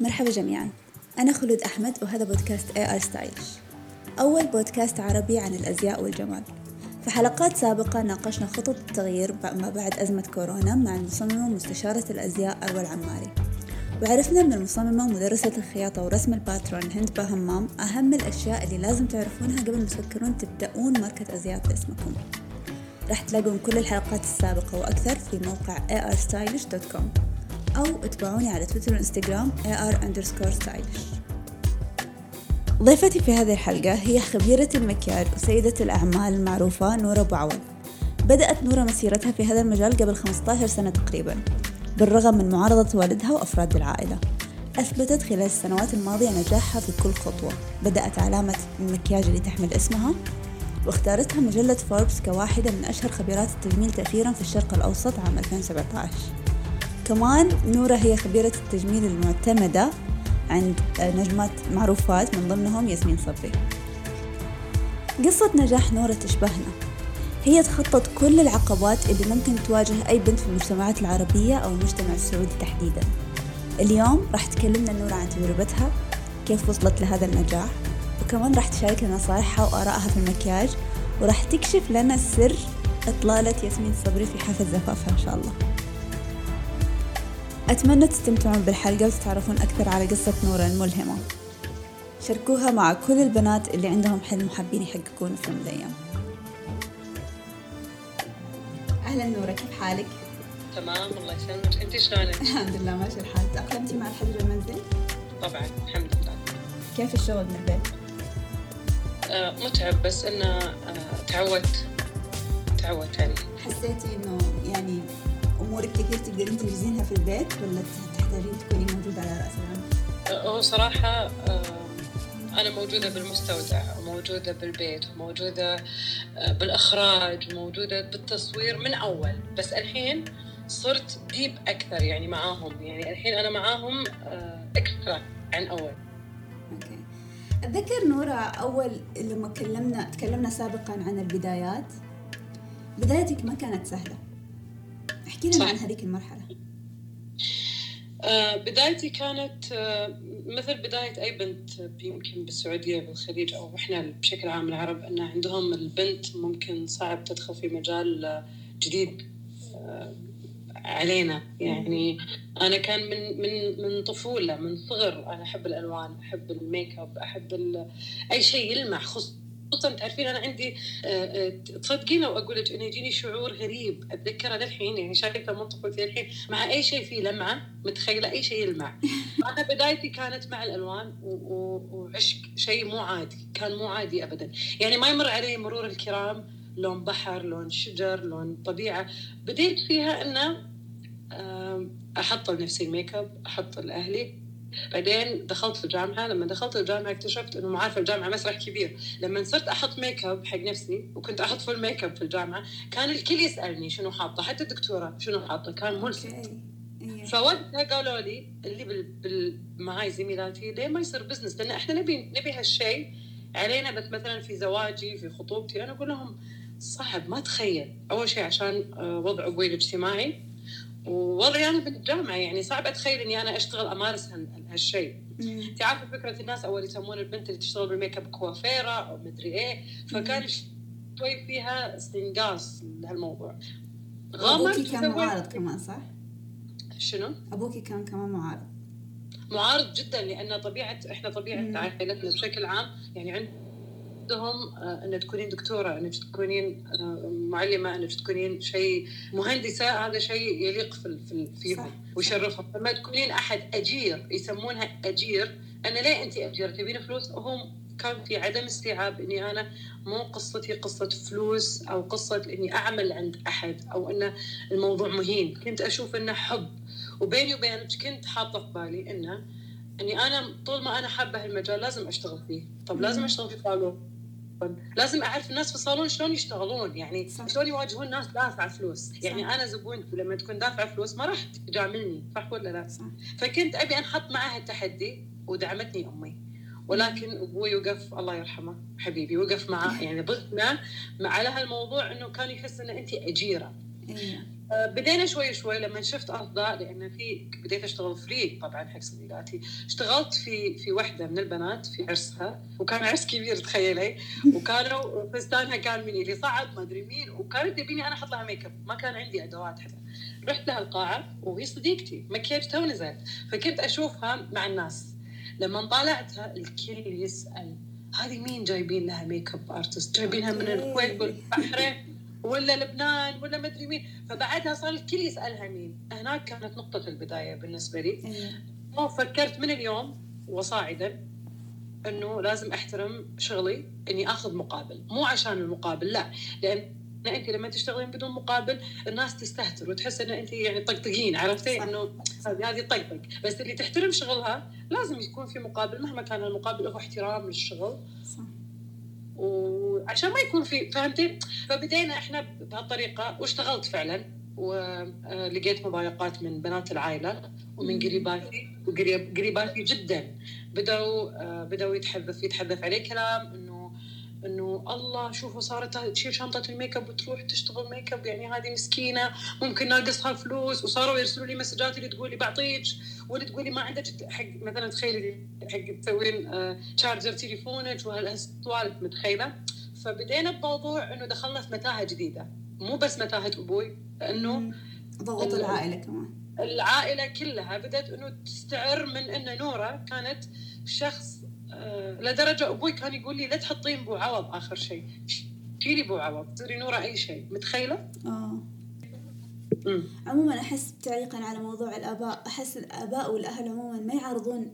مرحبا جميعا. أنا خلود أحمد وهذا بودكاست AR Stylish أول بودكاست عربي عن الأزياء والجمال. في حلقات سابقة ناقشنا خطط التغيير ما بعد أزمة كورونا مع المصممة ومستشارة الأزياء أول عماري وعرفنا من المصممة ومدرسة الخياطة ورسم ال patron هند بهمام أهم الأشياء اللي لازم تعرفونها قبل ما تفكرون تبدأون ماركة أزياء باسمكم. راح تلاقون كل الحلقات السابقة وأكثر في موقع arstylish.com أو اتبعوني على تويتر وإنستغرام ar underscore stylish. ضيفتي في هذه الحلقة هي خبيرة المكياج وسيدة الأعمال المعروفة نورة أبو عوض. بدأت نورة مسيرتها في هذا المجال قبل 15 سنة تقريبا بالرغم من معارضة والدها وأفراد العائلة. أثبتت خلال السنوات الماضية نجاحها في كل خطوة. بدأت علامة المكياج اللي تحمل اسمها واختارتها مجلة فوربس كواحدة من أشهر خبيرات التجميل تأثيرا في الشرق الأوسط عام 2017 كمان نورة هي خبيرة التجميل المعتمدة عند نجمات معروفات من ضمنهم ياسمين صبري. قصة نجاح نورة تشبهنا. هي تخطط كل العقبات اللي ممكن تواجه أي بنت في المجتمعات العربية أو المجتمع السعودي تحديدا. اليوم راح تكلمنا نورة عن تجربتها كيف وصلت لهذا النجاح وكمان راح تشاركنا نصائحها وآرائها في المكياج وراح تكشف لنا سر إطلالة ياسمين صبري في حفل زفافها إن شاء الله. أتمنى تستمتعون بالحلقة وتتعرفون أكثر على قصة نورة الملهمة شاركوها مع كل البنات اللي عندهم حلم وحابين يحققونه في يوم من الأيام أهلا نورة كيف حالك؟ تمام الله يسلمك أنت شلونك؟ الحمد لله ماشي الحال تأقلمتي مع الحجر المنزلي؟ طبعا الحمد لله كيف الشغل من البيت؟ آه متعب بس إنه آه تعودت تعودت عليه حسيتي إنه يعني أمورك كثير تقدرين تنجزينها في البيت ولا تحتاجين تكوني موجودة على رأس العمل؟ آه هو صراحة آه أنا موجودة بالمستودع وموجودة بالبيت وموجودة آه بالإخراج وموجودة بالتصوير من أول. بس الحين صرت ديب أكثر يعني معاهم. يعني الحين أنا معاهم أكثر عن أول. أوكي. أتذكر نورة أول لما كلمنا تكلمنا سابقا عن البدايات. بدايتك ما كانت سهلة. احكي لنا. عن هذيك المرحلة آه، بدايتي كانت آه، مثل بداية أي بنت يمكن بالسعودية بالخليج أو إحنا بشكل عام العرب أن عندهم البنت ممكن صعب تدخل في مجال جديد آه، علينا يعني أنا كان من من من طفولة من صغر أنا أحب الألوان أحب الميك أب أحب أي شيء يلمع خصوصا تعرفين أنا عندي آه، آه، تصدقين لو أقول لك إنه يجيني شعور غريب. أتذكره للحين يعني شايفة من طفولتي للحين مع أي شيء فيه لمعة متخيلة أي شيء يلمع. أنا بدايتي كانت مع و- وعشق شيء مو عادي كان مو عادي أبدا. يعني ما يمر علي مرور الكرام لون بحر لون شجر لون طبيعة. بديت فيها أنه آم، أحط لنفسي الميك أب أحط لأهلي. بعدين دخلت الجامعة لما دخلت الجامعة اكتشفت إنه ما عارفة الجامعة مسرح كبير. لما صرت أحط ميك اب حق نفسي وكنت أحط full makeup في الجامعة كان الكل يسألني شنو حاطة؟ حتى الدكتورة شنو حاطة؟ كان ملفت إيه. فوقتها قالوا لي اللي بال... بال... معاي زميلاتي ليه ما يصير business لأن إحنا نبي نبي هالشيء علينا بس مثلا في زواجي في خطوبتي. أنا أقول لهم صعب ما تخيل. أول شيء عشان آه، وضع أبوي الاجتماعي. ووضعي أنا بالجامعة يعني صعب أتخيل إني أنا أشتغل أمارس هال- هالشيء. انت عارفة فكرة الناس أول يسمون البنت اللي تشتغل بالميك اب كوافيرة أو مدري إيه فكان شوي فيها استنقاص لهالموضوع أبوكي كان معارض كمان صح؟ شنو؟ أبوكي كان كمان معارض معارض جدا لأن طبيعة إحنا. طبيعة عائلتنا بشكل عام يعني عندهم آه، إنك تكونين دكتورة إنك تكونين آه، معلمة إنك تكونين شيء مهندسة. هذا شيء يليق في. فيهم ويشرفهم. لما تكونين أحد أجير يسمونها أجير. أنا ليه انت أجير تبين فلوس وهم كان في عدم استيعاب إني أنا مو قصتي قصة فلوس أو قصة إني أعمل عند أحد أو إن الموضوع مهين. كنت أشوف إنه حب. وبيني وبينك كنت حاطة في بالي إنه إني أنا طول ما أنا حابة هالمجال لازم أشتغل فيه. طب لازم. أشتغل في صالون لازم أعرف الناس في الصالون شلون يشتغلون. يعني صح. شلون يواجهون ناس دافعه فلوس. يعني أنا زبونتي لما تكون دافعه فلوس ما راح تجاملني. صح ولا لا؟ صح. فكنت أبي أنحط معها التحدي ودعمتني أمي. ولكن أبوي وقف الله يرحمه حبيبي وقف مع يعني ضدنا على هالموضوع إنه كان يحس ان انت أجيرة. آه، بدينا شوي شوي لما شفت افضل لأن في بديت أشتغل free طبعا حق صديقاتي. اشتغلت في في وحدة من البنات في عرسها وكان عرس كبير تخيلي. وكانوا فستانها كان من اللي صعد ما أدري مين. وكانت تبيني أنا أحط لها ميك اب ما كان عندي أدوات حتى. رحت لها القاعة وهي صديقتي. مكياج تو فكنت أشوفها مع الناس. لما طالعتها الكل يسال هذه مين جايبين لها makeup artist جايبينها من الكويت؟ والبحرين ولا لبنان ولا مدري مين. فبعدها صار الكل يسألها مين. هناك كانت نقطة البداية بالنسبة لي. أيوه. فكرت من اليوم وصاعدا إنه لازم أحترم شغلي إني آخذ مقابل. مو عشان المقابل لا. لأن أنت لما تشتغلين بدون مقابل الناس تستهتر وتحس إن أنت يعني طقطقين عرفتي؟ إنه هذه طقطق. بس اللي تحترم شغلها لازم يكون في مقابل. مهما كان المقابل هو احترام للشغل. صح. وعشان ما يكون في فهمتي؟ فبدينا إحنا بهالطريقة واشتغلت فعلا ولقيت مضايقات من بنات العائلة ومن قريباتي وقريباتي جدا. بدأوا بدأوا يتحذف يتحذف عليه كلام إنه انه الله شوفوا صارت تشيل شنطة الميك اب وتروح تشتغل ميك اب يعني هذه مسكينة ممكن ناقصها فلوس وصاروا يرسلوا لي مسجات اللي تقول لي بعطيك واللي تقول لي ما عندك حق. مثلا تخيلي حق تسوين charger تليفونك وهالسوالف متخيلة؟ فبدينا بموضوع إنه دخلنا في متاهة جديدة. مو بس متاهة أبوي لأنه ضغط العائلة كمان. العائلة كلها بدأت إنه تستعر من إن نوره كانت شخص آه، لدرجة أبوي كان يقول لي لا تحطين بو عوض آخر شيء. شيلي بو عوض تصيري نورة أي شيء. متخيلة؟ آه. عموما أحس تعليقا على موضوع الآباء أحس الآباء والأهل عموما ما يعرضون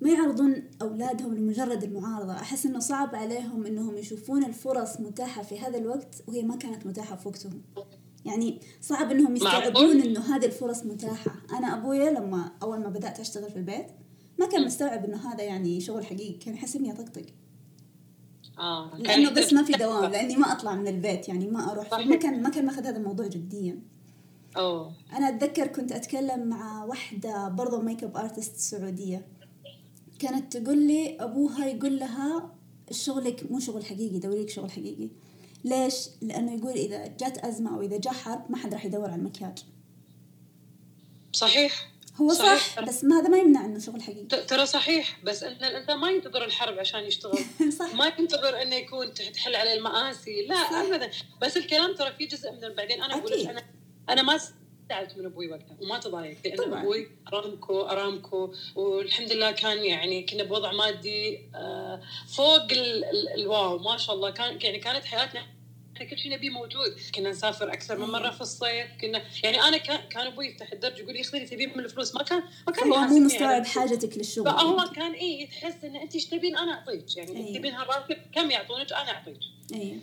ما يعرضون أولادهم لمجرد المعارضة. أحس إنه صعب عليهم إنهم يشوفون الفرص متاحة في هذا الوقت وهي ما كانت متاحة في وقتهم. يعني صعب إنهم يستوعبون إنه هذه الفرص متاحة. أنا أبويا لما أول ما بدأت أشتغل في البيت ما كان مستوعب إنه هذا يعني شغل حقيقي كان يحس إني أطقطق. آه لأنه بس ما في دوام لأني ما أطلع من البيت يعني ما أروح ما كان ما كان ماخذ هذا الموضوع جديا. أوه. أنا أتذكر كنت أتكلم مع واحدة برضو makeup artist سعودية. كانت تقول لي أبوها يقول لها شغلك مو شغل حقيقي دوري لك شغل حقيقي. ليش؟ لأنه يقول إذا جات أزمة أو إذا جاء حرب ما حد راح يدور على المكياج. صحيح. هو صحيح. صح بس ما هذا ما يمنع إنه شغل حقيقي ترى صحيح بس إن الانسان ما ينتظر الحرب عشان يشتغل صح. ما ينتظر إنه يكون تحل عليه المآسي لا ابدا بس الكلام ترى في جزء من بعدين أنا أقول أنا أنا ما زعلت من أبوي وقتها وما تضايقت لأن طبعا. أبوي أرامكو أرامكو والحمد لله كان يعني كنا بوضع مادي آه، فوق الواو ما شاء الله كان يعني كانت حياتنا إحنا كل شيء نبيه موجود. كنا نسافر أكثر من مرة في الصيف. كنا يعني أنا كان كان أبوي يفتح الدرج يقول لي اخذي تبين من الفلوس. ما كان ما كان هو مو مستوعب حاجتك للشغل. فهو كان اي تحس إن أنت إيش تبين؟ أنا أعطيك. يعني أيه. تبين هالراتب كم يعطونك؟ أنا أعطيك. إيه.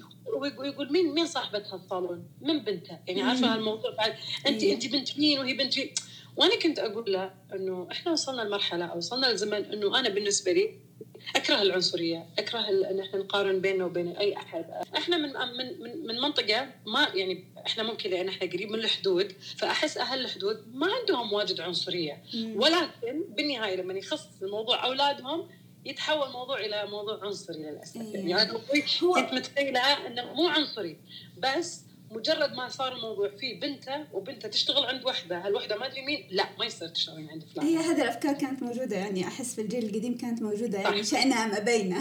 ويقول مين مين صاحبه هالصالون؟ من بنته؟ يعني عارفة هالموضوع. بعد انت أيه. أنت بنت مين وهي بنت مين؟ وأنا كنت أقول له إنه إحنا وصلنا لمرحلة أو وصلنا لزمن إنه أنا بالنسبة لي أكره العنصرية أكره إن إحنا نقارن بيننا وبين أي أحد. إحنا من من من, من منطقة ما يعني إحنا ممكن لأن إحنا قريب من الحدود فأحس أهل الحدود ما عندهم واجد عنصرية. ولكن بالنهاية لما يخص الموضوع أولادهم يتحول الموضوع إلى موضوع عنصري للأسف. يعني أنا كنت متخيلة إنه مو عنصري بس مجرد ما صار الموضوع فيه بنته وبنته تشتغل عند وحدة هالوحده ما أدري مين؟ لا ما يصير تشتغلين عند فلان. هي هذه الأفكار كانت موجودة يعني أحس في الجيل القديم كانت موجودة يعني شئنا أم أبينا.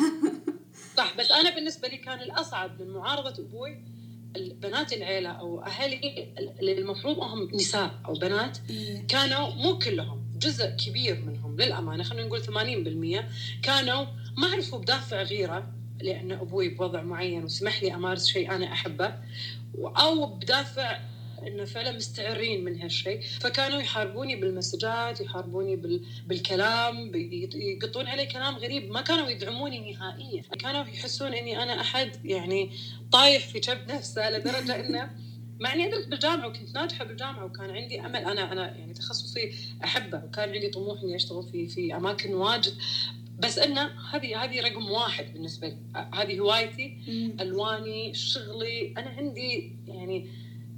صح بس أنا بالنسبة لي كان الأصعب من معارضة أبوي بنات العيلة أو أهلي اللي المفروض هم نساء أو بنات إيه. كانوا مو كلهم جزء كبير منهم للأمانة خلينا نقول 80% كانوا ما عرفوا بدافع غيره لأن أبوي بوضع معين وسمح لي أمارس شيء أنا أحبه. أو بدافع إنه فعلا مستعرين من هالشيء. فكانوا يحاربوني بالمسجات يحاربوني بال... بالكلام يقطون علي كلام غريب. ما كانوا يدعموني نهائيا. كانوا يحسون إني أنا أحد يعني طايح في كبد نفسه لدرجة إنه مع إني ادرس بالجامعة وكنت ناجحة بالجامعة وكان عندي أمل. أنا أنا يعني تخصصي أحبه. وكان عندي طموح إني أشتغل في في أماكن واجد. بس انه هذه هذه رقم واحد بالنسبة لي. هذه هوايتي ألواني شغلي. أنا عندي يعني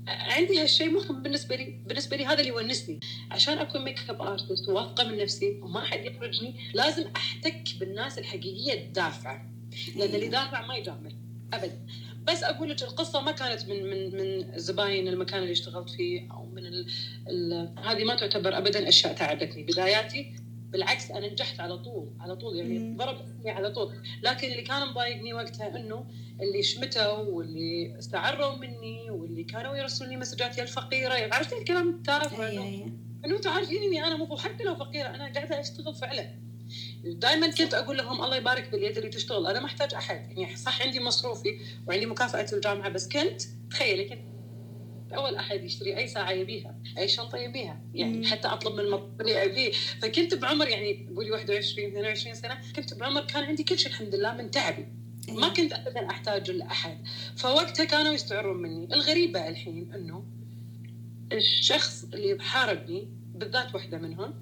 عندي هالشيء مهم بالنسبة لي بالنسبة لي هذا اللي يونسني. عشان أكون makeup artist وواثقة من نفسي وما حد يحرجني لازم أحتك بالناس الحقيقية الدافعة. لأن اللي دافع ما يجامل ابدا بس أقول لك القصة ما كانت من من من زباين المكان اللي اشتغلت فيه أو من ال ال هذه ما تعتبر ابدا أشياء تعبتني. بداياتي بالعكس أنا نجحت على طول على طول يعني ضربني على طول. لكن اللي كان مضايقني وقتها إنه اللي شمتوا واللي استعروا مني واللي كانوا يرسلوني مسجات يا الفقيرة يعني عرفت الكلام التافه إنه إنه أنتم عارفين إني أنا مو حتى لو فقيرة أنا قاعدة أشتغل فعلا. دائما كنت أقول لهم الله يبارك باليد اللي تشتغل أنا ما أحتاج أحد. يعني صح عندي مصروفي وعندي مكافأة الجامعة بس كنت تخيلي كنت أول أحد يشتري أي ساعة يبيها أي شنطة يبيها يعني مم. حتى أطلب من المطعم أبيه. فكنت بعمر يعني قولي 21 22 سنة كنت بعمر كان عندي كل شيء الحمد لله من تعبي. ما كنت ابدا أحتاج لأحد. فوقتها كانوا يستعرون مني. الغريبة الحين إنه الشخص اللي حاربني بالذات واحدة منهم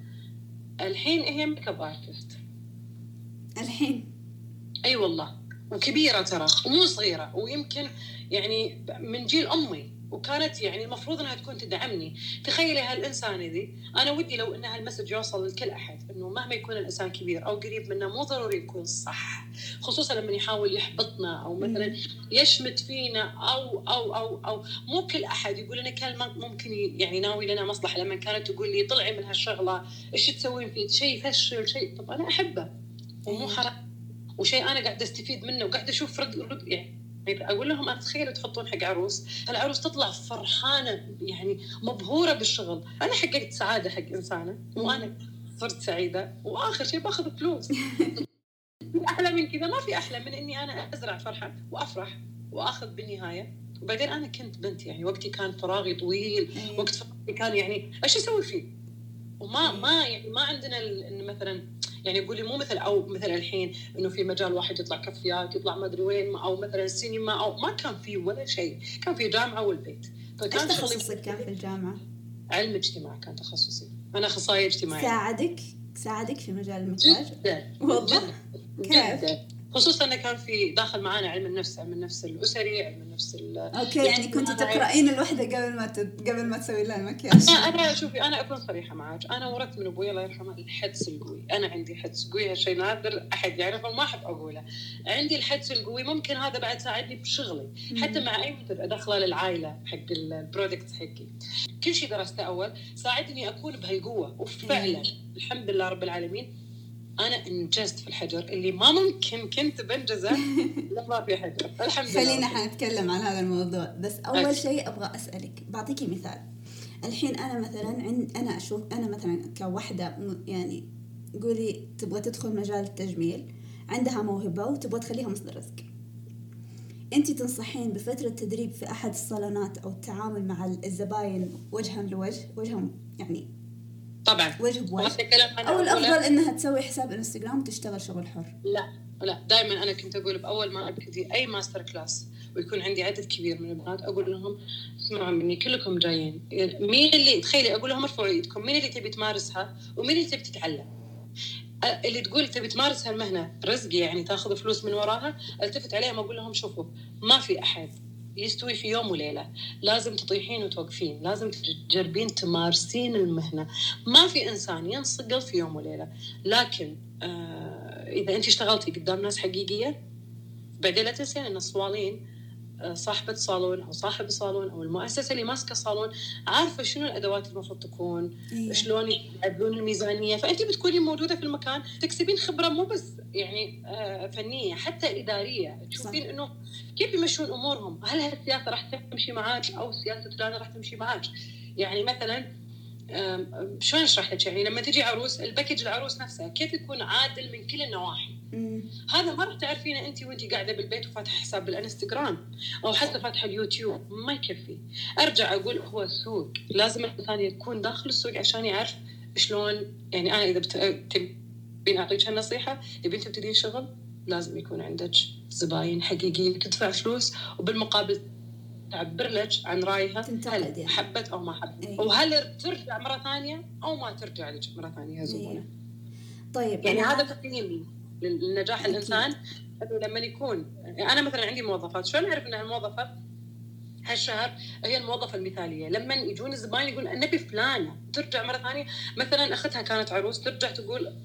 الحين هي makeup artist الحين؟ أي والله. وكبيرة ترى ومو صغيرة. ويمكن يعني من جيل أمي. وكانت يعني المفروض إنها تكون تدعمني. تخيلي هالانسانه ذي. أنا ودي لو إن هالمسج يوصل لكل أحد إنه مهما يكون الإنسان كبير أو قريب منا مو ضروري يكون صح. خصوصا لما يحاول يحبطنا أو مثلا يشمت فينا أو أو أو أو. مو كل أحد يقول لنا كلمة ممكن يعني ناوي لنا مصلحة. لما كانت تقول لي طلعي من هالشغلة إيش تسوين فيه شيء فشل شيء. طب أنا أحبه. ومو حرام. وشيء أنا قاعدة أستفيد منه وقاعدة أشوف رد, رد يعني أقول لهم أنا تخيلوا تحطون حق عروس؟ العروس تطلع فرحانة يعني مبهورة بالشغل. أنا حققت سعادة حق إنسانة وأنا صرت سعيدة وآخر شيء باخذ فلوس. أحلى من كذا ما في أحلى من إني أنا أزرع فرحة وأفرح وآخذ بالنهاية. وبعدين أنا كنت بنت يعني وقتي كان فراغي طويل إيه. وقت فراغي كان يعني إيش أسوي فيه؟ وما إيه. ما يعني ما عندنا إنه مثلا يعني قولي مو مثل أو مثل الحين إنه في مجال واحد يطلع كفيات يطلع ما أدري وين أو مثلا سينما أو ما كان في ولا شيء. كان في جامعة والبيت. فكان تخصصك كان في الجامعة؟ علم اجتماع كان تخصصي. أنا أخصائية اجتماعية. ساعدك ساعدك في مجال المكياج؟ جدا. والله؟ كيف؟ خصوصا انه كان في داخل معانا علم النفس علم النفس الأسري علم النفس أوكي يعني كنت تقرأين الوحدة قبل ما تد... قبل ما تسوي لها المكياج؟ أنا شوفي أنا أكون صريحة معك أنا ورثت من أبوي الله يرحمه الحدس القوي. أنا عندي حدس قوي هالشيء نادر أحد يعرفه وما أحب أقوله. عندي الحدس القوي ممكن هذا بعد ساعدني بشغلي. حتى مع أي منتج ادخله للعائلة حق البرودكت حقي. كل شيء درسته أول ساعدني أكون بهالقوة. وفعلا الحمد لله رب العالمين أنا إنجزت في الحجر اللي ما ممكن كنت بنجزه لما في حجر. الحمد لله. خلينا حنتكلم عن هذا الموضوع. بس أول شيء أبغى أسألك بعطيكي مثال. الحين أنا مثلا عند أنا أشوف أنا مثلا كوحدة يعني قولي تبغى تدخل مجال التجميل عندها موهبة وتبغى تخليها مصدر رزق. أنت تنصحين بفترة تدريب في أحد الصالونات أو التعامل مع الزباين وجها لوجه وجها يعني طبعا. وجه بوجه أو الأفضل إنها تسوي حساب إنستغرام وتشتغل شغل حر. لا لا. دائما أنا كنت أقول بأول ما ابتدي أي masterclass ويكون عندي عدد كبير من البنات أقول لهم اسمعوا مني كلكم جايين. مين اللي تخيلي أقول لهم ارفعوا إيدكم. مين اللي تبي تمارسها ومين اللي تبي تتعلم؟ اللي تقول تبي تمارس هالمهنه رزق يعني تاخذ فلوس من وراها ألتفت عليهم أقول لهم شوفوا ما في أحد يستوي في يوم وليلة. لازم تطيحين وتوقفين لازم تجربين تمارسين المهنة. ما في إنسان ينصقل في يوم وليلة. لكن آه إذا أنت اشتغلتي قدام ناس حقيقية بعدين لا تنسين إن الصوالين آه، صاحبة صالون أو صاحب الصالون أو المؤسسة اللي ماسكة الصالون عارفة شنو الأدوات المفروض تكون إيه. شلون يعدلون الميزانية. فأنت بتكوني موجودة في المكان تكسبين خبرة مو بس يعني آه، فنية حتى إدارية. تشوفين إنه كيف يمشون أمورهم؟ هل هالسياسة راح تمشي معاك أو سياسة فلانة راح تمشي معاك؟ يعني مثلا شلون أشرح لك يعني لما تجي عروس الباكج العروس نفسها كيف يكون عادل من كل النواحي؟ هذا ما راح تعرفينه انت وانت قاعدة بالبيت وفاتحة حساب بالإنستغرام أو حتى فاتحة اليوتيوب ما يكفي. أرجع أقول هو السوق. لازم الانسان يكون داخل السوق عشان يعرف شلون يعني أنا إذا تبين أعطيك هالنصيحة تبين تبتدين شغل لازم يكون عندك زباين حقيقيين تدفع فلوس وبالمقابل تعبر لك عن رأيها. هل يعني. حبت أو ما حبت. أيه. وهل ترجع مرة ثانية أو ما ترجع لك مرة ثانية زبونه أيه. طيب يعني هذا تقييم لنجاح الإنسان. أنه لما يكون أنا مثلا عندي موظفات. شلون اعرف إن الموظفة هالشهر هي الموظفة المثالية؟ لما يجون الزباين يقول نبي فلانة. ترجع مرة ثانية. مثلا أختها كانت عروس ترجع تقول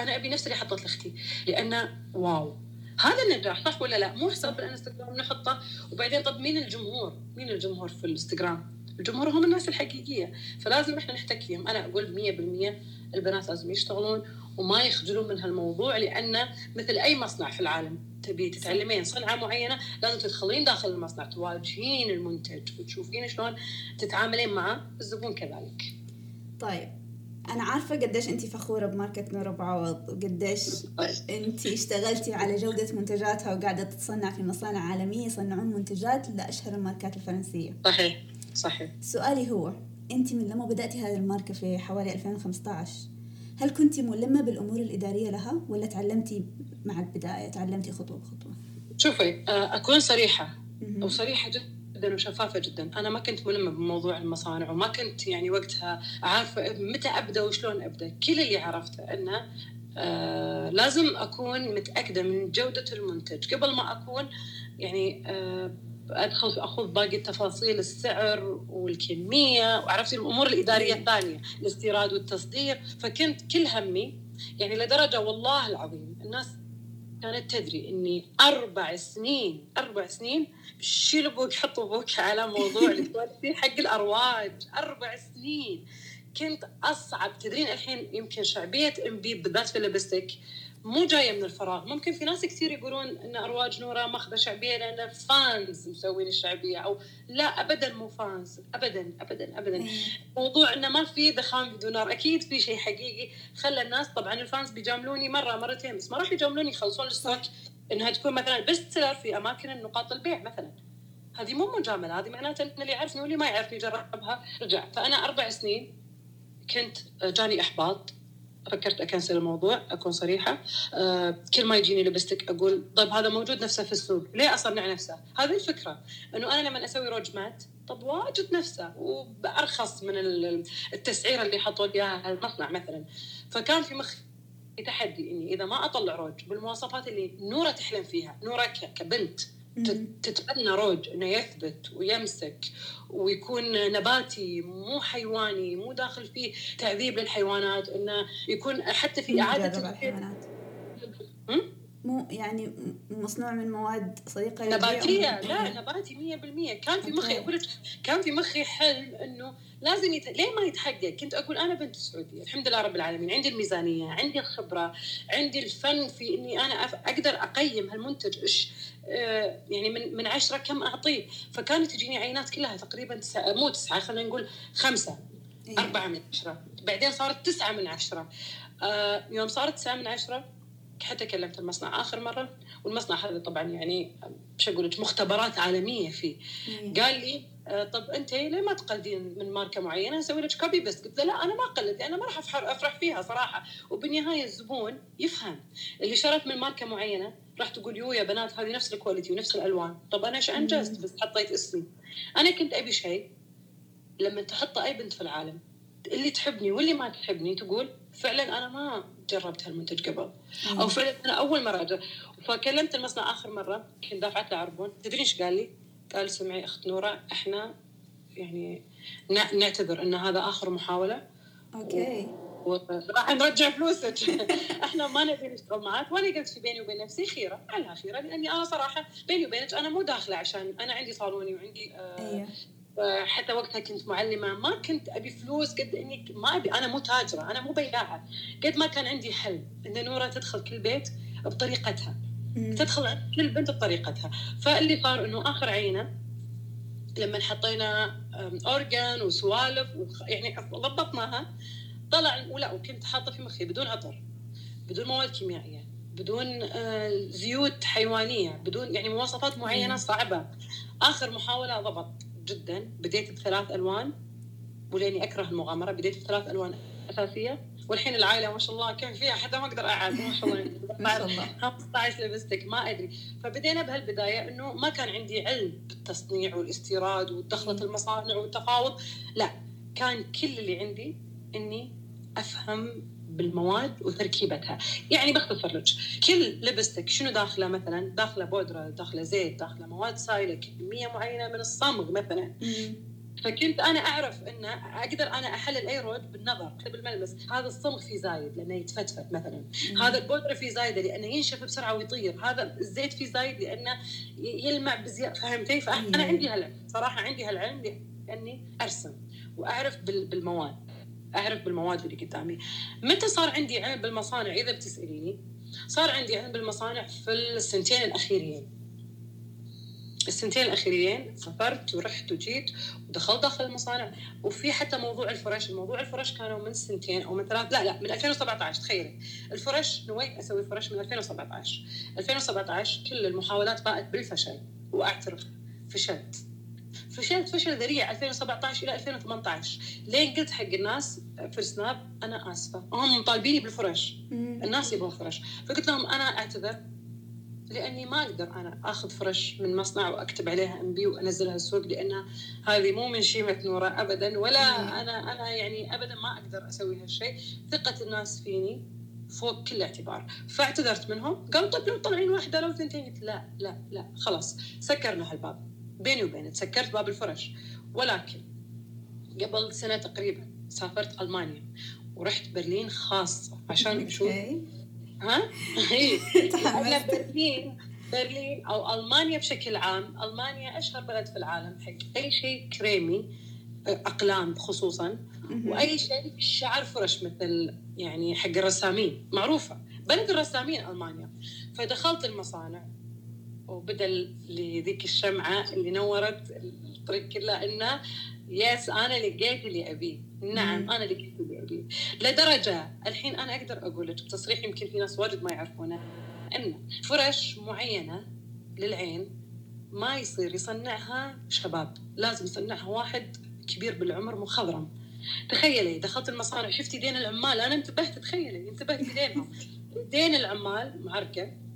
أنا أبي نفس اللي حطت لأختي. لأنه واو. هذا النجاح صح ولا لا؟ مو حساب الانستغرام نحطه. وبعدين طب مين الجمهور؟ مين الجمهور في الانستغرام؟ الجمهور هم الناس الحقيقية. فلازم إحنا نحتك فيهم أنا أقول 100% البنات لازم يشتغلون وما يخجلون من هالموضوع لأنه مثل أي مصنع في العالم تبي تتعلمين صنعة معينة لازم تدخلين داخل المصنع تواجهين المنتج وتشوفين شلون تتعاملين مع الزبون كذلك. طيب. أنا عارفة قديش انت فخورة بماركة نور ابو عوض وقديش انت اشتغلتي على جودة منتجاتها وقاعدة تتصنع في مصانع عالمية يصنعون منتجات لأشهر الماركات الفرنسية. صحيح صحيح. سؤالي هو انت من لما بداتي هذه الماركة في حوالي 2015 هل كنت ملمة بالأمور الإدارية لها ولا تعلمتي مع البداية تعلمتي خطوة بخطوة؟ شوفي آه، أكون صريحة. وصريحه جدا. جدا وشفافه جدا. أنا ما كنت ملمة بموضوع المصانع وما كنت يعني وقتها عارفة متى أبدأ وشلون أبدأ. كل اللي عرفته إنه آه لازم أكون متأكدة من جودة المنتج. قبل ما أكون يعني آه أدخل اخذ باقي التفاصيل السعر والكمية وعرفتي الأمور الإدارية الثانية الاستيراد والتصدير. فكنت كل همي يعني لدرجة والله العظيم الناس كانت تدري إني أربع سنين أربع سنين شيل أبوك حط أبوك على موضوع الكواليتي حق الأرواج. أربع سنين. كنت أصعب. تدرين الحين يمكن شعبية MB بالذات في ال lipstick مو جاية من الفراغ. ممكن في ناس كثير يقولون إن أرواج نورة ماخذة شعبية لأن fans مسوين الشعبية أو لا ابدا مو fans ابدا ابدا ابدا. إيه. موضوع إنه ما في ضخام بدون نار. أكيد في شيء حقيقي خلى الناس طبعا ال fans بيجاملوني مرة مرتين بس ما راح يجاملوني يخلصون ال stock إنها تكون مثلا best seller في أماكن النقاط البيع مثلا. هذه مو مجاملة هذه معناته إن اللي يعرفني واللي ما يعرفني جربها رجع. فأنا أربع سنين كنت جاني إحباط. فكرت أكنسل الموضوع أكون صريحة. أه كل ما يجيني لبستك أقول طيب هذا موجود نفسه في السوق ليه أصنع نفسه؟ هذه الفكرة إنه أنا لما أسوي روج مات طب واجد نفسه وبأرخص من التسعيره اللي حطوا لي اياها المصنع مثلا. فكان في مخي تحدي إني إذا ما أطلع روج بالمواصفات اللي نورة تحلم فيها نورة كبنت تتبنى روج إنه يثبت ويمسك ويكون نباتي مو حيواني مو داخل فيه تعذيب للحيوانات إنه يكون حتى في إعادة الحيوانات. مو يعني مصنوع من مواد صديقة نباتية. لا نباتي 100% كان في مخي أقول كان في مخي حلم إنه لازم يت... ليه ما يتحقق؟ كنت أقول أنا بنت السعوديه الحمد لله رب العالمين. عندي الميزانية عندي الخبرة عندي الفن في إني أنا أف... أقدر أقيم هالمنتج. إيش آه يعني من من عشرة كم أعطيه؟ فكانت تجيني عينات كلها تقريبا تسعة مو تسعة خلينا نقول خمسة. إيه. أربعة من عشرة. بعدين صارت تسعة من عشرة. آه يوم صارت تسعة من عشرة حتى كلمت المصنع آخر مرة والمصنع هذا طبعا يعني شو أقول لك مختبرات عالمية فيه. قال لي آه، طب أنت ليه ما تقلدين من ماركة معينة؟ أسوي لك كوبي بس قلت له لا أنا ما أقلد أنا ما راح أفرح فيها صراحة. وبالنهاية الزبون يفهم. اللي شرت من ماركة معينة راح تقول يو يا بنات هذه نفس ال quality ونفس الألوان. طب أنا إيش أنجزت؟ بس حطيت اسمي. أنا كنت أبي شيء لما تحط أي بنت في العالم اللي تحبني واللي ما تحبني تقول فعلا أنا ما جربت هالمنتج قبل. أو فعلا أنا أول مرة أجرب. فكلمت المصنع آخر مرة كنت دافعت له عربون. تدري إيش قال لي؟ قال سمعي أخت نورة إحنا يعني نعتذر إن هذا آخر محاولة. أوكي. وراح نرجع فلوسك. إحنا ما نبي نشتغل معك وأنا قلت في بيني وبين نفسي خيرة. على خيرة لأني أنا صراحة بيني وبينك أنا مو داخلة عشان أنا عندي صالوني وعندي آه أيه. حتى وقتها كنت معلمة ما كنت أبي فلوس قد إني ما أبي أنا مو تاجرة أنا مو بياعه قد ما كان عندي حل إن نورة تدخل كل بيت بطريقتها. تدخل كل بنت بطريقتها. فاللي صار إنه آخر عينة لما حطينا أورجان وسوالف يعني ضبطناها طلع ولا وكنت حاطة في مخي بدون عطر بدون مواد كيميائية بدون آه، زيوت حيوانية بدون يعني مواصفات معينة صعبة. آخر محاولة ضبط. جدا. بديت بثلاث ألوان. ولأني أكره المغامرة بديت بثلاث ألوان أساسية. والحين العائلة ما شاء الله كم فيها؟ حتى ما أقدر اقعد ما شاء الله. ما شاء الله. 15 لبستك. ما أدري. فبدينا بهالبداية إنه ما كان عندي علم بالتصنيع والاستيراد ودخلة المصانع والتفاوض. لا كان كل اللي عندي إني أفهم بالمواد وتركيبتها. يعني باختصر لك كل لبستك شنو داخله مثلا؟ داخله بودرة داخله زيت داخله مواد سائله كمية معينة من الصمغ مثلا. فكنت أنا أعرف إن أقدر أنا أحلل أي رود بالنظر بالملمس هذا الصمغ فيه زايد لأنه يتفتفت مثلا. هذا البودرة فيه زايدة لأنه ينشف بسرعة ويطير. هذا الزيت فيه زايد لأنه يلمع بزيادة. فهمتي؟ فأنا عندي هالعلم. صراحة عندي هالعلم لأني أرسم وأعرف بالمواد. أعرف بالمواد اللي قدامي. متى صار عندي علم بالمصانع؟ إذا بتسأليني. صار عندي علم بالمصانع في السنتين الأخيرين. السنتين الأخيرين سافرت ورحت وجيت ودخلت داخل المصانع. وفي حتى موضوع الفرش. الموضوع الفرش كانوا من سنتين أو من ثلاث لا لا من 2017 تخيلي. الفرش نويت أسوي فرش من 2017 2017 كل المحاولات باءت بالفشل. وأعترف فشلت. فشلت فشل ذريع 2017 إلى 2018 لين قلت حق الناس في السناب أنا آسفة. هم مطالبيني بالفرش. الناس يبغون فرش. فقلت لهم أنا أعتذر لأني ما أقدر أنا آخذ فرش من مصنع وأكتب عليها MB وأنزلها السوق لأن هذه مو من شيمة نورة ابدا ولا أنا أنا يعني ابدا ما أقدر أسوي هالشيء. ثقة الناس فيني فوق كل اعتبار. فاعتذرت منهم قالوا طيب لو طالعين واحدة لو ثنتين قلت لا لا لا خلاص سكرنا هالباب. بيني وبينك سكرت باب الفرش. ولكن قبل سنة تقريبا سافرت ألمانيا ورحت برلين خاصة. عشان أشوف. ها؟ اي برلين برلين أو ألمانيا بشكل عام، ألمانيا أشهر بلد في العالم حق أي شيء كريمي أقلام خصوصا. وأي شيء شعر فرش مثل يعني حق الرسامين. معروفة. بلد الرسامين ألمانيا. فدخلت المصانع. وبدل لذيك الشمعة اللي نورت الطريق كله إنه يس أنا لقيت اللي أبيه. نعم أنا لقيت اللي أبيه. لدرجة الحين أنا أقدر أقول لك بتصريح يمكن في ناس واجد ما يعرفونه إن فرش معينة للعين ما يصير يصنعها شباب لازم يصنعها واحد كبير بالعمر مخضرم. تخيلي دخلت المصانع شفتي دين العمال. أنا انتبهت تخيلي انتبهت دينهم دين العمال معركة.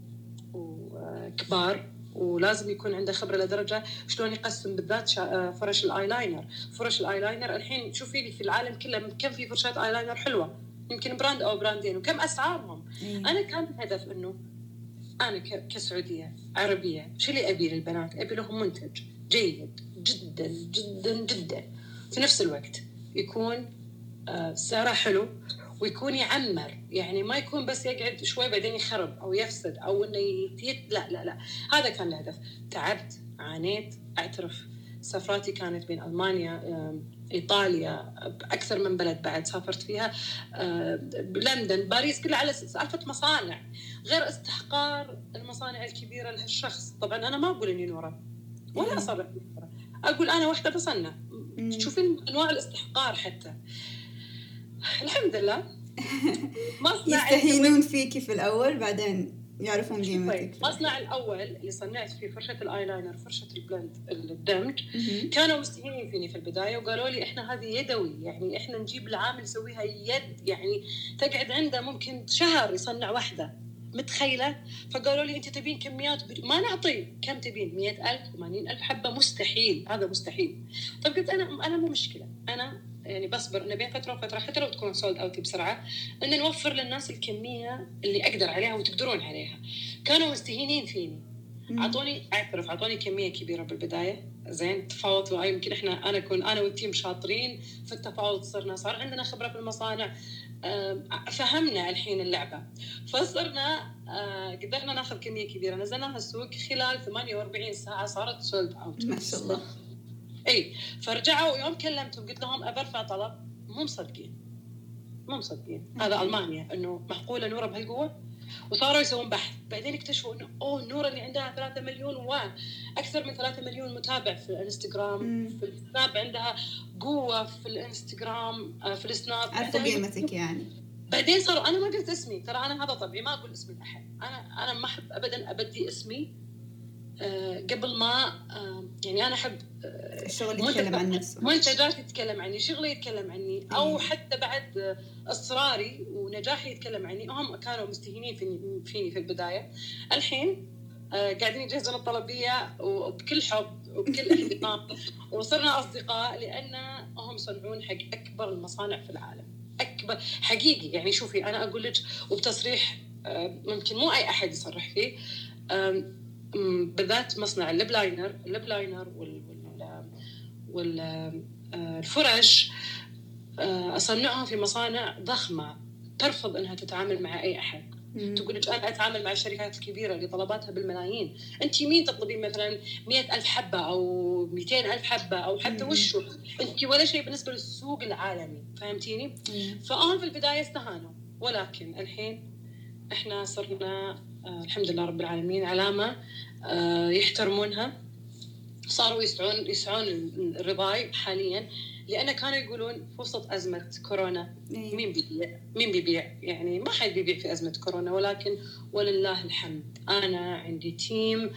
وكبار ولازم يكون عنده خبرة لدرجة شلون يقسم بالذات آه، فرش الايلاينر. فرش الايلاينر الحين شوفي لي في العالم كله كم في فرشات ايلاينر حلوة. يمكن brand أو براندين وكم اسعارهم. مم. أنا كان الهدف إنه أنا كسعودية عربية شو اللي أبي للبنات؟ أبي لهم منتج جيد جدا جدا جدا. في نفس الوقت يكون آه، سعره حلو ويكون يعمر. يعني ما يكون بس يقعد شوي بعدين يخرب أو يفسد أو إنه يت... لا لا لا. هذا كان الهدف. تعبت عانيت. أعترف سفراتي كانت بين ألمانيا إيطاليا أكثر من بلد بعد سافرت فيها لندن باريس كلها على سالفه مصانع. غير استحقار المصانع الكبيرة لهالشخص. طبعا أنا ما أقول إني نورة. ولا أصرح أقول أنا واحدة بصنع. تشوفين أنواع الاستحقار حتى. الحمد لله. مصنع يستهينون فيكي في الأول بعدين يعرفون قيمتك المصنع الأول اللي صنعت فيه فرشة الأيلاينر فرشة ال blend الدمج كانوا مستهينين فيني في البداية وقالوا لي إحنا هذه يدوي يعني إحنا نجيب العامل يسويها يد يعني تقعد عنده ممكن شهر يصنع واحدة. متخيلة؟ فقالوا لي أنت تبين كميات ما نعطي. كم تبين؟ 100000 80000 حبة. مستحيل. هذا مستحيل. طيب قلت أنا أنا مو مشكلة. أنا يعني بصبر انه بين فترة وفترة حتى لو تكون sold out بسرعة ان نوفر للناس الكمية اللي أقدر عليها وتقدرون عليها. كانوا مستهينين فيني. أعطوني أعترف أعطوني كمية كبيرة بالبداية. زين تفاوضوا يمكن إحنا أنا أكون أنا وال team شاطرين في التفاوض صرنا صار عندنا خبرة في المصانع. فهمنا الحين اللعبة. فصرنا آه، قدرنا ناخذ كمية كبيرة. نزلناها السوق خلال 48 ساعة صارت sold out ما شاء الله. إي فرجعوا يوم كلمتهم قلت لهم ابرفع طلب مو مصدقين مو مصدقين. هذا ألمانيا إنه معقولة نوره بهالقوه وصاروا يسوون بحث. بعدين اكتشفوا إنه أوه نوره اللي عندها 3 مليون وأكثر من 3 مليون متابع في الإنستغرام في السناب عندها قوة في الإنستغرام آه، في السناب. عرفوا قيمتك يعني. بعدين صاروا أنا ما قلت اسمي ترى أنا هذا طبيعي ما أقول اسمي لاحد أنا أنا ما أحب ابدا أبدي اسمي آه، قبل ما آه، يعني أنا أحب الشغل يتكلم عن نفسه. منتجات يتكلم عني شغلي يتكلم عني أو حتى بعد إصراري ونجاحي يتكلم عني. هم كانوا مستهينين فيني, فيني في البداية. الحين قاعدين يجهزون الطلبية وبكل حب وبكل احترام وصرنا أصدقاء لأن هم يصنعون حق أكبر المصانع في العالم. اكبر حقيقي. يعني شوفي أنا أقول لك وبتصريح ممكن مو أي أحد يصرح فيه. بالذات مصنع ال lip liner ال lip liner وال والفرش اصنعهم في مصانع ضخمة ترفض إنها تتعامل مع أي أحد. تقول لك أنا أتعامل مع الشركات الكبيرة اللي طلباتها بالملايين. أنت مين تطلبين مثلا مئة ألف حبة أو 200 ألف حبة أو حتى وشو؟ أنت ولا شيء بالنسبة للسوق العالمي فهمتيني؟ فهم في البداية استهانوا. ولكن الحين إحنا صرنا آه الحمد لله رب العالمين علامة آه يحترمونها. صاروا يسعون يسعون الرضاي حاليا لأن كانوا يقولون في وسط أزمة كورونا إيه. مين بيبيع؟ مين بيبيع؟ يعني ما حد بيبيع في أزمة كورونا ولكن ولله الحمد أنا عندي team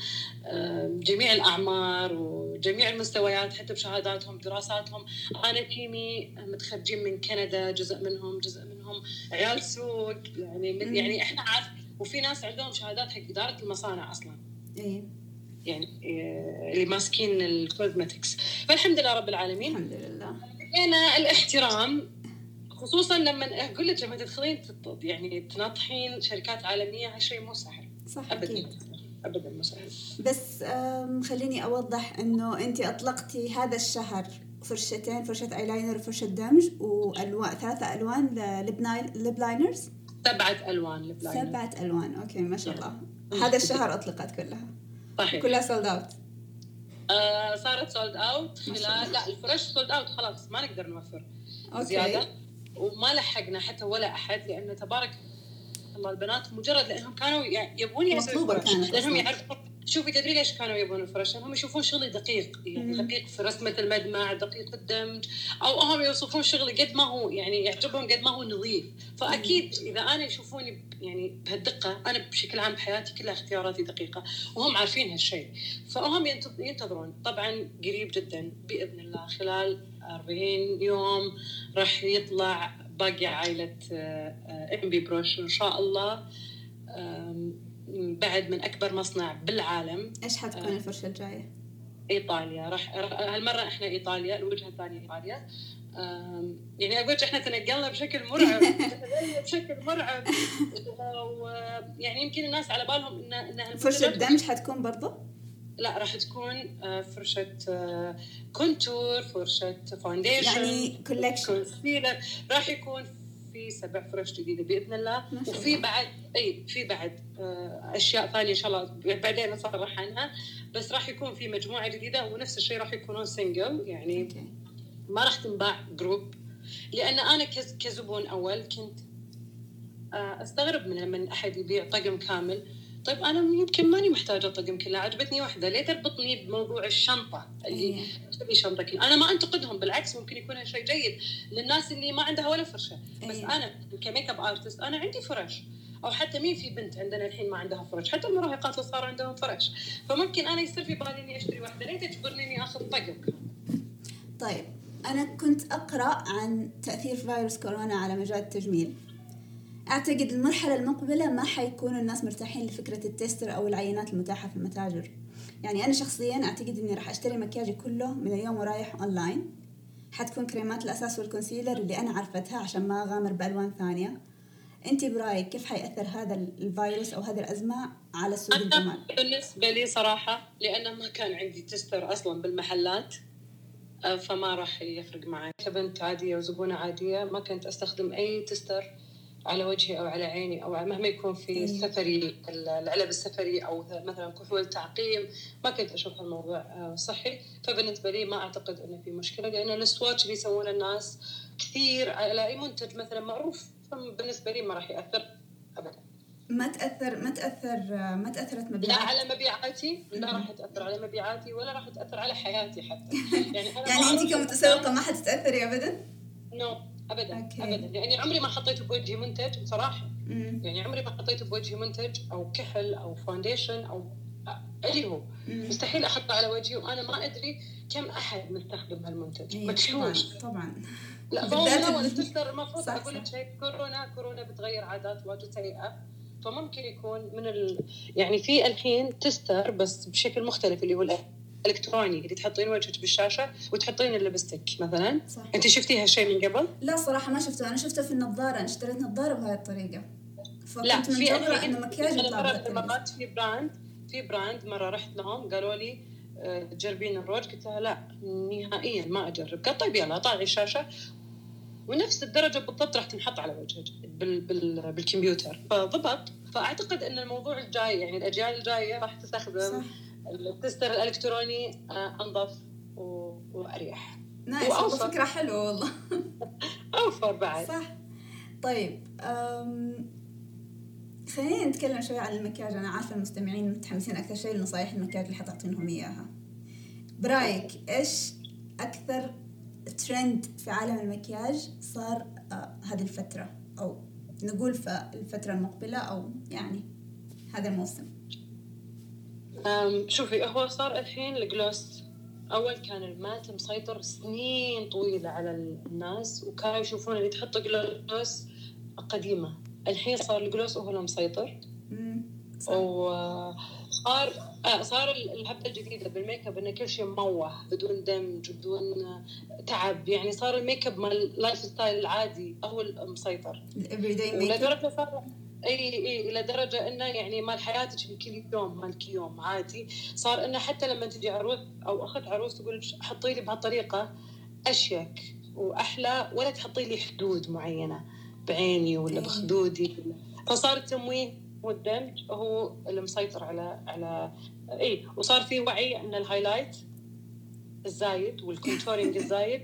جميع الأعمار وجميع المستويات حتى بشهاداتهم دراساتهم أنا team ي متخرجين من كندا جزء منهم جزء منهم عيال سوق يعني يعني إحنا عارف وفي ناس عندهم شهادات حق إدارة المصانع أصلا. إيه يعني آه، اللي ماسكين ال cosmetics فالحمد لله رب العالمين. الحمد لله. لقينا الاحترام خصوصا لما أقول لك لما تدخلين يعني تناطحين شركات عالمية هالشيء مو سهل. صح ابدا. أكيد. ابدا مو سهل. بس خليني أوضح إنه أنت أطلقتي هذا الشهر فرشتين فرشة ايلاينر وفرشة دمج وألوان ثلاثة ألوان lip liners سبعة ألوان lip liners سبعة ألوان. okay ما شاء الله. هذا الشهر أطلقت كلها. صحيح. كلها sold out آه صارت sold out خلال لا الفرش sold out خلاص ما نقدر نوفر okay. زيادة. وما لحقنا حتى ولا أحد لأنه تبارك الله البنات مجرد لأنهم كانوا يبون يسووا لأنهم يعرفون شوفي تدري ليش كانوا يبون الفرش؟ هم يشوفون شغلي دقيق يعني مم. دقيق في رسمة المدمع، دقيق الدمج، أو هم يوصفون شغلي قد ما هو يعني يعجبهم قد ما هو نظيف، فأكيد إذا أنا يشوفوني يعني بهالدقة أنا بشكل عام بحياتي كلها اختياراتي دقيقة، وهم عارفين هالشيء، فهم ينتظرون، طبعا قريب جدا بإذن الله خلال 40 يوم راح يطلع باقي عائلة ام بي بروش إن شاء الله. بعد من أكبر مصنع بالعالم. إيش حتكون آه. الفرشه الجاية؟ إيطاليا. راح هالمرة إحنا إيطاليا الوجهة الثانية إيطاليا. يعني أقول إحنا تنقلنا بشكل مرعب بشكل مرعب. ويعني يمكن الناس على بالهم ان إن فرشه دمج حتكون برضه؟ لا راح تكون آه، فرشة contour فرشة foundation يعني collection راح يكون في سبع فرش جديدة بإذن الله. وفي بعد إي في بعد آه، أشياء ثانية إن شاء الله بعدين اصرح عنها. بس راح يكون في مجموعة جديدة ونفس الشيء راح يكونون single يعني ما راح تنباع group لأن أنا كزبون أول كنت آه، أستغرب من لما أحد يبيع طقم كامل. طيب أنا يمكن ماني محتاجة طقم كله عجبتني واحدة ليه تربطني بموضوع الشنطة اللي تبي إيه. شنطة كلها أنا ما أنتقدهم بالعكس ممكن يكون شيء جيد للناس اللي ما عندها ولا فرشة. بس إيه. أنا ك make-up artist أنا عندي فرش. أو حتى مين في بنت عندنا الحين ما عندها فرش؟ حتى المراهقات اللي صار عندهم فرش. فممكن أنا يصير في بالي إني أشتري واحدة. ليه تجبرني إني آخذ طقم؟ طيب أنا كنت أقرأ عن تأثير فيروس كورونا على مجال التجميل. أعتقد المرحلة المقبلة ما حيكونوا الناس مرتاحين لفكرة ال tester أو العينات المتاحة في المتاجر. يعني أنا شخصيا أعتقد إني راح أشتري مكياجي كله من اليوم ورايح أونلاين. حتكون كريمات الأساس وال concealer اللي أنا عرفتها عشان ما أغامر بألوان ثانية. أنت برأيك كيف حيأثر هذا الفيروس أو هذه الأزمة على سوق الجمال؟ بالنسبة لي صراحة لأنه ما كان عندي tester أصلا بالمحلات آه، فما راح يفرق معي. كبنت عادية وزبونة عادية ما كنت أستخدم أي tester على وجهي أو على عيني أو مهما يكون في السفري العلب السفري أو مثلا كحول تعقيم ما كنت أشوف الموضوع آه، صحي. فبالنسبة لي ما أعتقد إنه في مشكلة لأن ال swatch اللي يسوونه الناس كثير على أي منتج مثلا معروف فبالنسبة لي ما راح يأثر ابدا. ما تاثر ما تأثر ما تأثرت مبيعاتي لا على مبيعاتي لا راح تأثر على مبيعاتي ولا راح تأثر على حياتي حتى. يعني يعني أنت كمتسوقة ما حتتأثري ابدا؟ no no. ابدا okay. ابدا. يعني عمري ما حطيت بوجهي منتج بصراحة. مم. يعني عمري ما حطيت بوجهي منتج أو كحل أو foundation أو اللي هو. مم. مستحيل أحطه على وجهي وأنا ما أدري كم أحد مستخدم هالمنتج. إيه مدشوش طبعا لا فهو ولا تستر المفروض أقول لك شيء كورونا كورونا بتغير عادات واجد سيئة. فممكن يكون من ال... يعني في الحين تستر بس بشكل مختلف اللي هو إلكتروني اللي تحطين وجهك بالشاشة وتحطين اللبستك مثلا. صح. أنت شفتي هالشيء من قبل؟ لا صراحة ما شفته أنا شفته في النظارة. أنا اشتريت نظارة بهذه الطريقة. فكنت منتظرة إنه مكياج مرات في brand في brand مرة رحت لهم قالوا لي آه، تجربين الروج. قلت لها لا نهائيا ما أجرب. قالت طيب يلا طالعي الشاشة. ونفس الدرجة بالضبط راح تنحط على وجهك بال بال بالكمبيوتر. فضبط. فأعتقد إن الموضوع الجاي يعني الأجيال الجاية راح تستخدم ال tester الإلكتروني آه، أنظف وأريح. nice والله فكرة حلوة والله. أوفر بعد. صح. طيب. خلينا نتكلم شوي عن المكياج. أنا عارفة المستمعين متحمسين أكثر شيء لنصايح المكياج اللي حتعطينهم إياها. برأيك إيش أكثر ترند في عالم المكياج صار آه هذه الفترة؟ أو نقول في الفترة المقبلة أو يعني هذا الموسم. شوفي هو صار الحين الجلوس أول كان ال matte مسيطر سنين طويلة على الناس وكانوا يشوفون اللي تحط gloss قديمة. الحين صار ال gloss هو المسيطر وصار آه صار الهبه الجديدة بالميك اب إنه كل شيء موه بدون دمج بدون تعب. يعني صار الميك اب مال ال lifestyle العادي هو المسيطر ولدرجة صار إي إي إلى درجة إنه يعني مال حياتك كل يوم مال كل يوم عادي. صار إنه حتى لما تجي عروس أو أخت عروس تقول حطي لي بهالطريقة أشيك وأحلى ولا تحطي لي حدود معينة بعيني ولا بخدودي. فصار التمويه والدمج هو اللي مسيطر على على إي وصار في وعي إن ال highlight الزايد وال contouring الزايد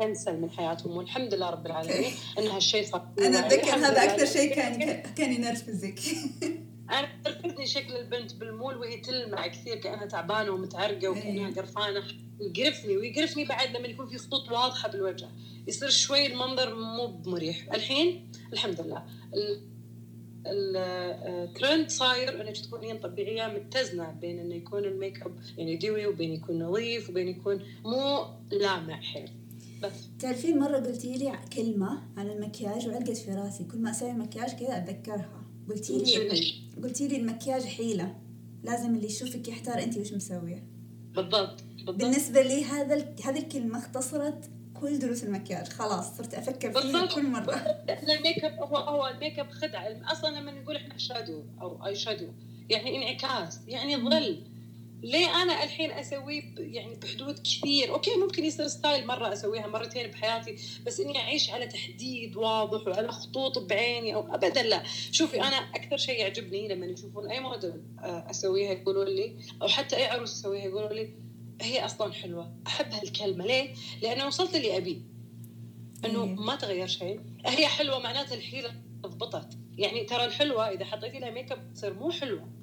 cancel من حياتهم والحمد لله رب العالمين ان هالشيء صار أنا أتذكر هذا أكثر شيء كان كان ينرفزك. أنا ينرفزني شكل البنت بالمول وهي تلمع كثير كأنها تعبانة ومتعرقة وكأنها قرفانة. يقرفني ويقرفني بعد لما يكون في خطوط واضحة بالوجه. يصير شوي المنظر مو مريح. الحين الحمد لله. الترند صاير انك تكونين طبيعية متزنة بين إنه يكون الميك اب يعني dewy وبين يكون نظيف وبين يكون مو لامع حيل. بس. تعرفين مرة قلتي لي كلمة عن المكياج وعلقت في راسي. كل ما أسوي مكياج كذا أتذكرها. قلتي لي قلتي لي المكياج حيلة. لازم اللي يشوفك يحتار أنت وش مسوية. بالضبط بالضبط. بالنسبة لي هذا هذه الكلمة اختصرت كل دروس المكياج. خلاص صرت أفكر فيها كل مرة. إحنا الميك اب هو هو الميك اب خدعه أصلا لما نقول إحنا shadow أو eye shadow يعني انعكاس يعني ظل. ليه أنا الحين أسويه يعني بحدود كثير؟ okay ممكن يصير style مرة أسويها مرتين بحياتي بس إني أعيش على تحديد واضح وعلى خطوط بعيني أو ابدا لا. شوفي أنا أكثر شيء يعجبني لما يشوفون أي موديل آه، أسويها يقولوا لي أو حتى أي عروس اسويها يقولوا لي هي أصلا حلوة. أحب هالكلمة. ليه؟ لأنه وصلت اللي ابيه إنه إيه. ما تغير شيء. هي حلوة معناتها الحيله ضبطت يعني ترى الحلوة إذا حطيتي لها ميك أب تصير مو حلوة.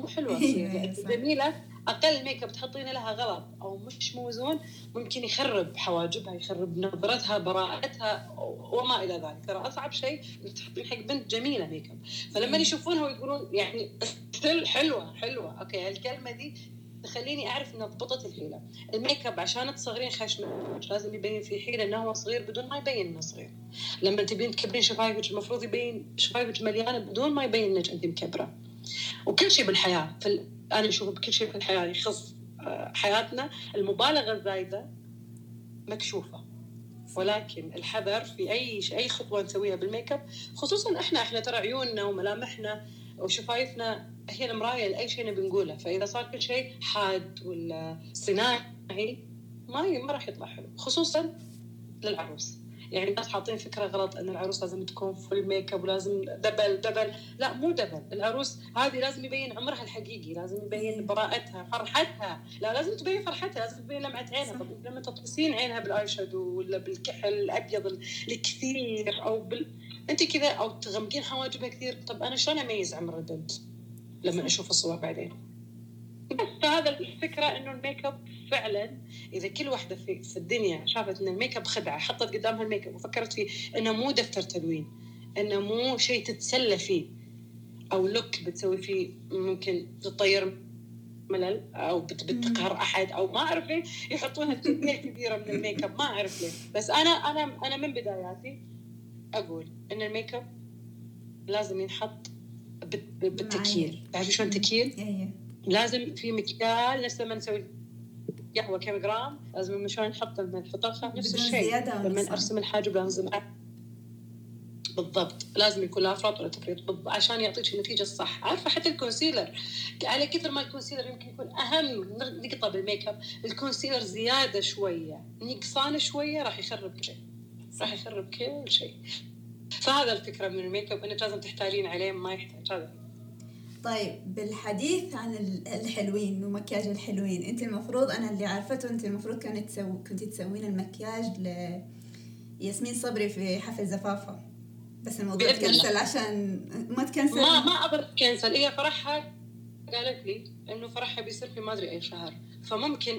مو حلوة تصير يعني جميله أقل ميك اب تحطين لها غلط أو مش موزون ممكن يخرب حواجبها يخرب نظرتها براءتها وما إلى ذلك. ترى أصعب شيء إنك تحطين حق بنت جميلة ميك اب فلما يشوفونها ويقولون يعني حلوة حلوة. okay الكلمة دي تخليني أعرف ان ضبطت الحيلة. الميك اب عشان تصغرين خشمك لازم يبين في حيلة إنه هو صغير بدون ما يبين إنه صغير. لما تبين تكبرين شفايفك المفروض يبين شفايفك مليانة بدون ما يبين إنك انت مكبرة. وكل شيء بالحياة. في أنا أشوف بكل شيء في الحياة. يخص آه، حياتنا. المبالغة الزايدة مكشوفة. ولكن الحذر في أي أي خطوة نسويها بالميك أب خصوصا إحنا إحنا ترى عيوننا وملامحنا وشفايفنا هي المراية لأي شيء نبي نقوله. فإذا صار كل شيء حاد ولا صناعي ما ما راح يطلع حلو. خصوصا للعروس. يعني الناس حاطين فكرة غلط إن العروس لازم تكون full make-up ولازم double double لا مو دبل العروس هذه لازم يبين عمرها الحقيقي لازم يبين براءتها فرحتها. لا لازم تبين فرحتها لازم تبين لمعة عينها. طب لما تطمسين عينها بال eye shadow ولا بالكحل الأبيض الكثير أو بال أنت كذا أو تغمقين حواجبها كثير. طب أنا شلون أميز عمر البنت لما أشوف الصور بعدين؟ فهذا الفكرة إنه الميك أب فعلا إذا كل واحدة في, في الدنيا شافت إن الميك أب خدعة حطت قدامها الميك أب وفكرت فيه إنه مو دفتر تلوين إنه مو شيء تتسلى فيه أو look بتسوي فيه ممكن تطير ملل أو بتقهر أحد أو ما أعرف ليه يحطونها كميه كبيره من الميك أب ما أعرف ليه. بس أنا أنا أنا من بداياتي أقول إن الميك أب لازم ينحط بالتكييل. تعرفي شلون تكييل؟ لازم في مكيال نفس لما نسوي قهوة كم جرام لازم شلون نحط الملح نفس الشيء. لما ارسم الحاجب لازم بالضبط. لازم يكون لا افراط ولا تفريط عشان يعطيك النتيجة الصح. عارفة حتى ال concealer؟ على كثر ما ال concealer يمكن يكون أهم نقطة بال makeup ال concealer زيادة شوية نقصان شوية راح يخرب كل شيء. راح يخرب كل شيء. فهذا الفكرة من الميك اب إنك لازم تحتالين عليه ما يحتاج. هذا طيب بالحديث عن الحلوين ومكياج الحلوين أنت المفروض أنا اللي عرفته أنت المفروض كانت تسوي كنت تسوين المكياج لياسمين صبري في حفل زفافها بس الموضوع تكنسل عشان ما تكنسل. ما ما أبغى تكنسل هي فرحها قالت لي إنه فرحها بيصير في ما أدري اي شهر. فممكن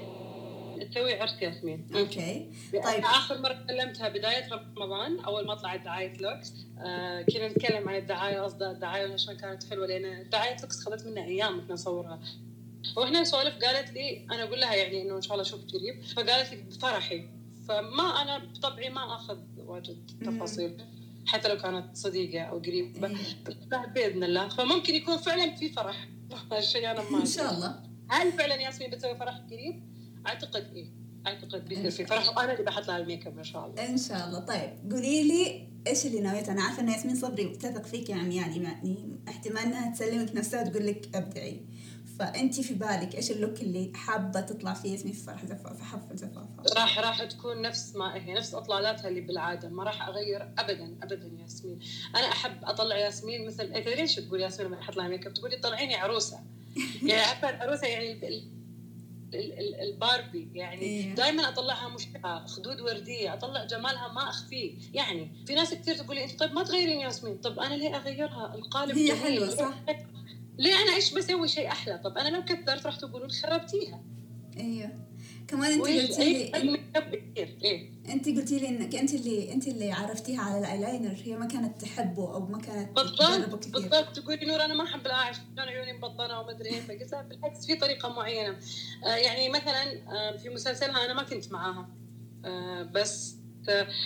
تسوي عرس ياسمين. أوكي. طيب. آخر مرة كلمتها بداية رمضان أول ما طلعت دعايه لوكس. آه كنا نتكلم عن الدعاية قصدها الدعاية عشان كانت حلوة لأن دعايه لوكس خذت منا أيام إحنا نصورها. وإحنا نسولف قالت لي أنا أقول لها يعني إنه إن شاء الله أشوف قريب فقالت لي بفرحي فما أنا بطبعي ما أخذ واجد تفاصيل حتى لو كانت صديقة أو قريبه إيه. بإذن الله. فممكن يكون فعلا في فرح. هالشيء أنا ما إن شاء الله. هل فعلا ياسمين بتسوي فرح قريب؟ أعتقد إيه أعتقد بيصير في فرح وأنا اللي بحط لها الميك أب إن شاء الله. إن شاء الله. طيب قولي لي إيش اللي نويت أنا عارفة ان ياسمين صبري تثق فيك يعني يعني يعني احتمال إنها تسلمك نفسها وتقول لك أبدعي. فأنت في بالك إيش ال look اللي حابة تطلع فيه ياسمين في فرح زفاف في حفل زفافها راح راح تكون نفس ما هي نفس إطلالاتها اللي بالعادة ما راح أغير ابدا ابدا ياسمين. أنا أحب أطلع ياسمين مثل أنت ليش تقول ياسمين لما أحط لها ميك أب؟ تقولي طلعيني عروسة. يعني عارفة العروسة يعني الباربي يعني إيه. دائما أطلعها مشعة خدود وردية أطلع جمالها ما اخفيه يعني في ناس كثير تقول لي أنت طيب ما تغيرين ياسمين. طب أنا ليه أغيرها؟ القالب هي حلوة صح؟ ليه أنا إيش بسوي شيء أحلى؟ طب أنا لو كثرت راح تقولون خربتيها. أيوه كمان انت قلتي لي إيه؟ انت قلتي لي انك انت اللي انت اللي عرفتيها على الايلاينر هي ما كانت تحبه أو ما كانت بالضبط بالضبط. تقولي نور أنا ما أحب الاعش شلون عيوني مبطنة وما أدري إيه. فقلت لها بالعكس في طريقة معينة. آه يعني مثلا آه في مسلسلها أنا ما كنت معاها. آه بس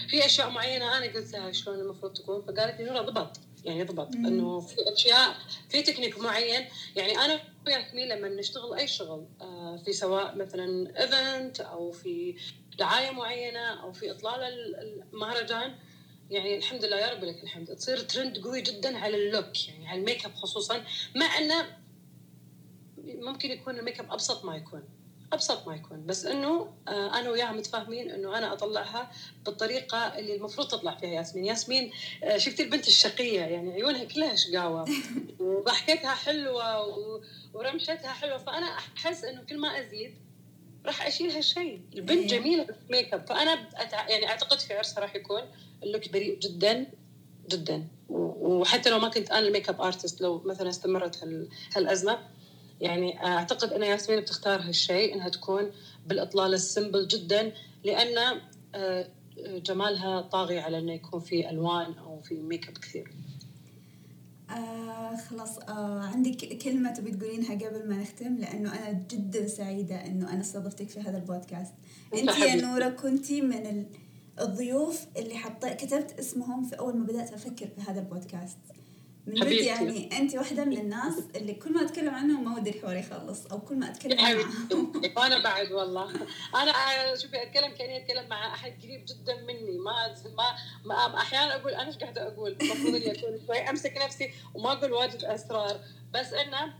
في أشياء معينة أنا قلت لها شلون المفروض تكون. فقالت لي نور ضبط يعني يضبط. إنه في أشياء في تكنيك معين. يعني أنا وياسمين لما نشتغل أي شغل آه، في سواء مثلا event أو في دعاية معينة أو في إطلال المهرجان يعني الحمد لله يا رب لك الحمد. تصير ترند قوي جدا على ال look يعني على الميك أب خصوصا مع إنه ممكن يكون الميك أب أبسط ما يكون. أبسط ما يكون بس إنه آه، أنا وياها متفاهمين إنه أنا أطلعها بالطريقة اللي المفروض تطلع فيها ياسمين. ياسمين آه، شفتي البنت الشقية يعني عيونها كلها شقاوه وضحكتها حلوة ورمشتها حلوة. فأنا أحس إنه كل ما أزيد راح أشيل هالشيء البنت إيه. جميلة بالميك اب فأنا أتع... يعني أعتقد في عرسها راح يكون ال look بريء جدا جدا. وحتى لو ما كنت أنا ال makeup artist لو مثلا استمرت هال... هالأزمة يعني أعتقد أن ياسمين بتختار هالشيء إنها تكون بالاطلال ال simple جدا لأن آه، جمالها طاغي على إنه يكون في ألوان أو في ميك اب كثير. آه خلاص آه عندك كلمة تبي تقولينها قبل ما نختم لأنه أنا جدا سعيدة إنه أنا استضفتك في هذا البودكاست. أنت يا نورة كنتي من الضيوف اللي حطيت كتبت اسمهم في أول ما بدأت أفكر في هذا البودكاست. من جد يعني انت واحدة من الناس اللي كل ما أتكلم عنهم ما ودي الحوار يخلص أو كل ما أتكلم عنهم وأنا بعد والله. أنا شوفي أتكلم كأني أتكلم مع أحد قريب جدا مني. ما ما, ما أحيانا أقول أنا إيش قاعدة أقول؟ المفروض إني أكون شوي أمسك نفسي وما أقول واجد أسرار. بس إنه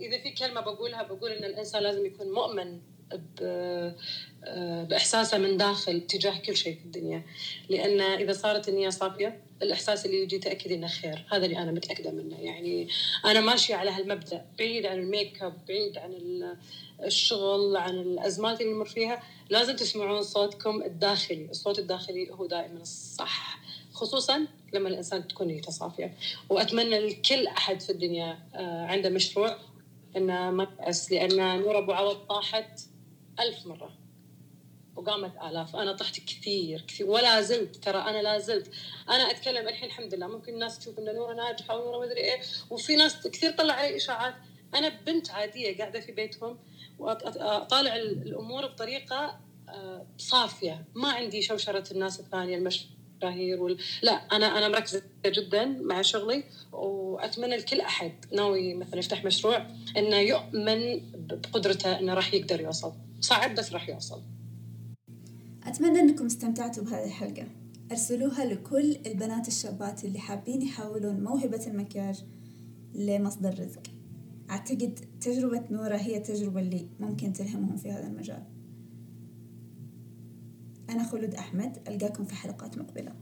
إذا في كلمة بقولها بقول إن الإنسان لازم يكون مؤمن بإحساسه من داخل تجاه كل شيء في الدنيا. لأن إذا صارت النية صافية الإحساس اللي يجي تأكد إنه خير. هذا اللي أنا متأكدة منه. يعني أنا ماشية على هالمبدأ بعيد عن الميك اب بعيد عن الشغل عن الأزمات اللي نمر فيها. لازم تسمعون صوتكم الداخلي. الصوت الداخلي هو دائما الصح خصوصا لما الإنسان تكون نيته صافيه وأتمنى لكل أحد في الدنيا آه، عنده مشروع إنه ما لأن نور أبو عوض طاحت ألف مرة. وقامت آلاف. أنا طحت كثير كثير. ولا زلت. ترى أنا لا زلت. أنا أتكلم الحين الحمد لله. ممكن الناس تشوف إن نورة ناجحة ونورة مدري إيه. وفي ناس كثير طلع علي إشاعات. أنا بنت عادية قاعدة في بيتهم. وأطالع الأمور بطريقة آه، صافية. ما عندي شوشرة الناس الثانية المشاهير وال... لا أنا أنا مركزة جدا مع شغلي. وأتمنى لكل أحد ناوي مثلا يفتح مشروع إنه يؤمن بقدرته إنه راح يقدر يوصل. صعب بس راح يوصل. أتمنى أنكم استمتعتوا بهذه الحلقة. أرسلوها لكل البنات الشابات اللي حابين يحولون موهبة المكياج لمصدر رزق. أعتقد تجربة نورة هي التجربة اللي ممكن تلهمهم في هذا المجال. أنا خلود أحمد ألقاكم في حلقات مقبلة.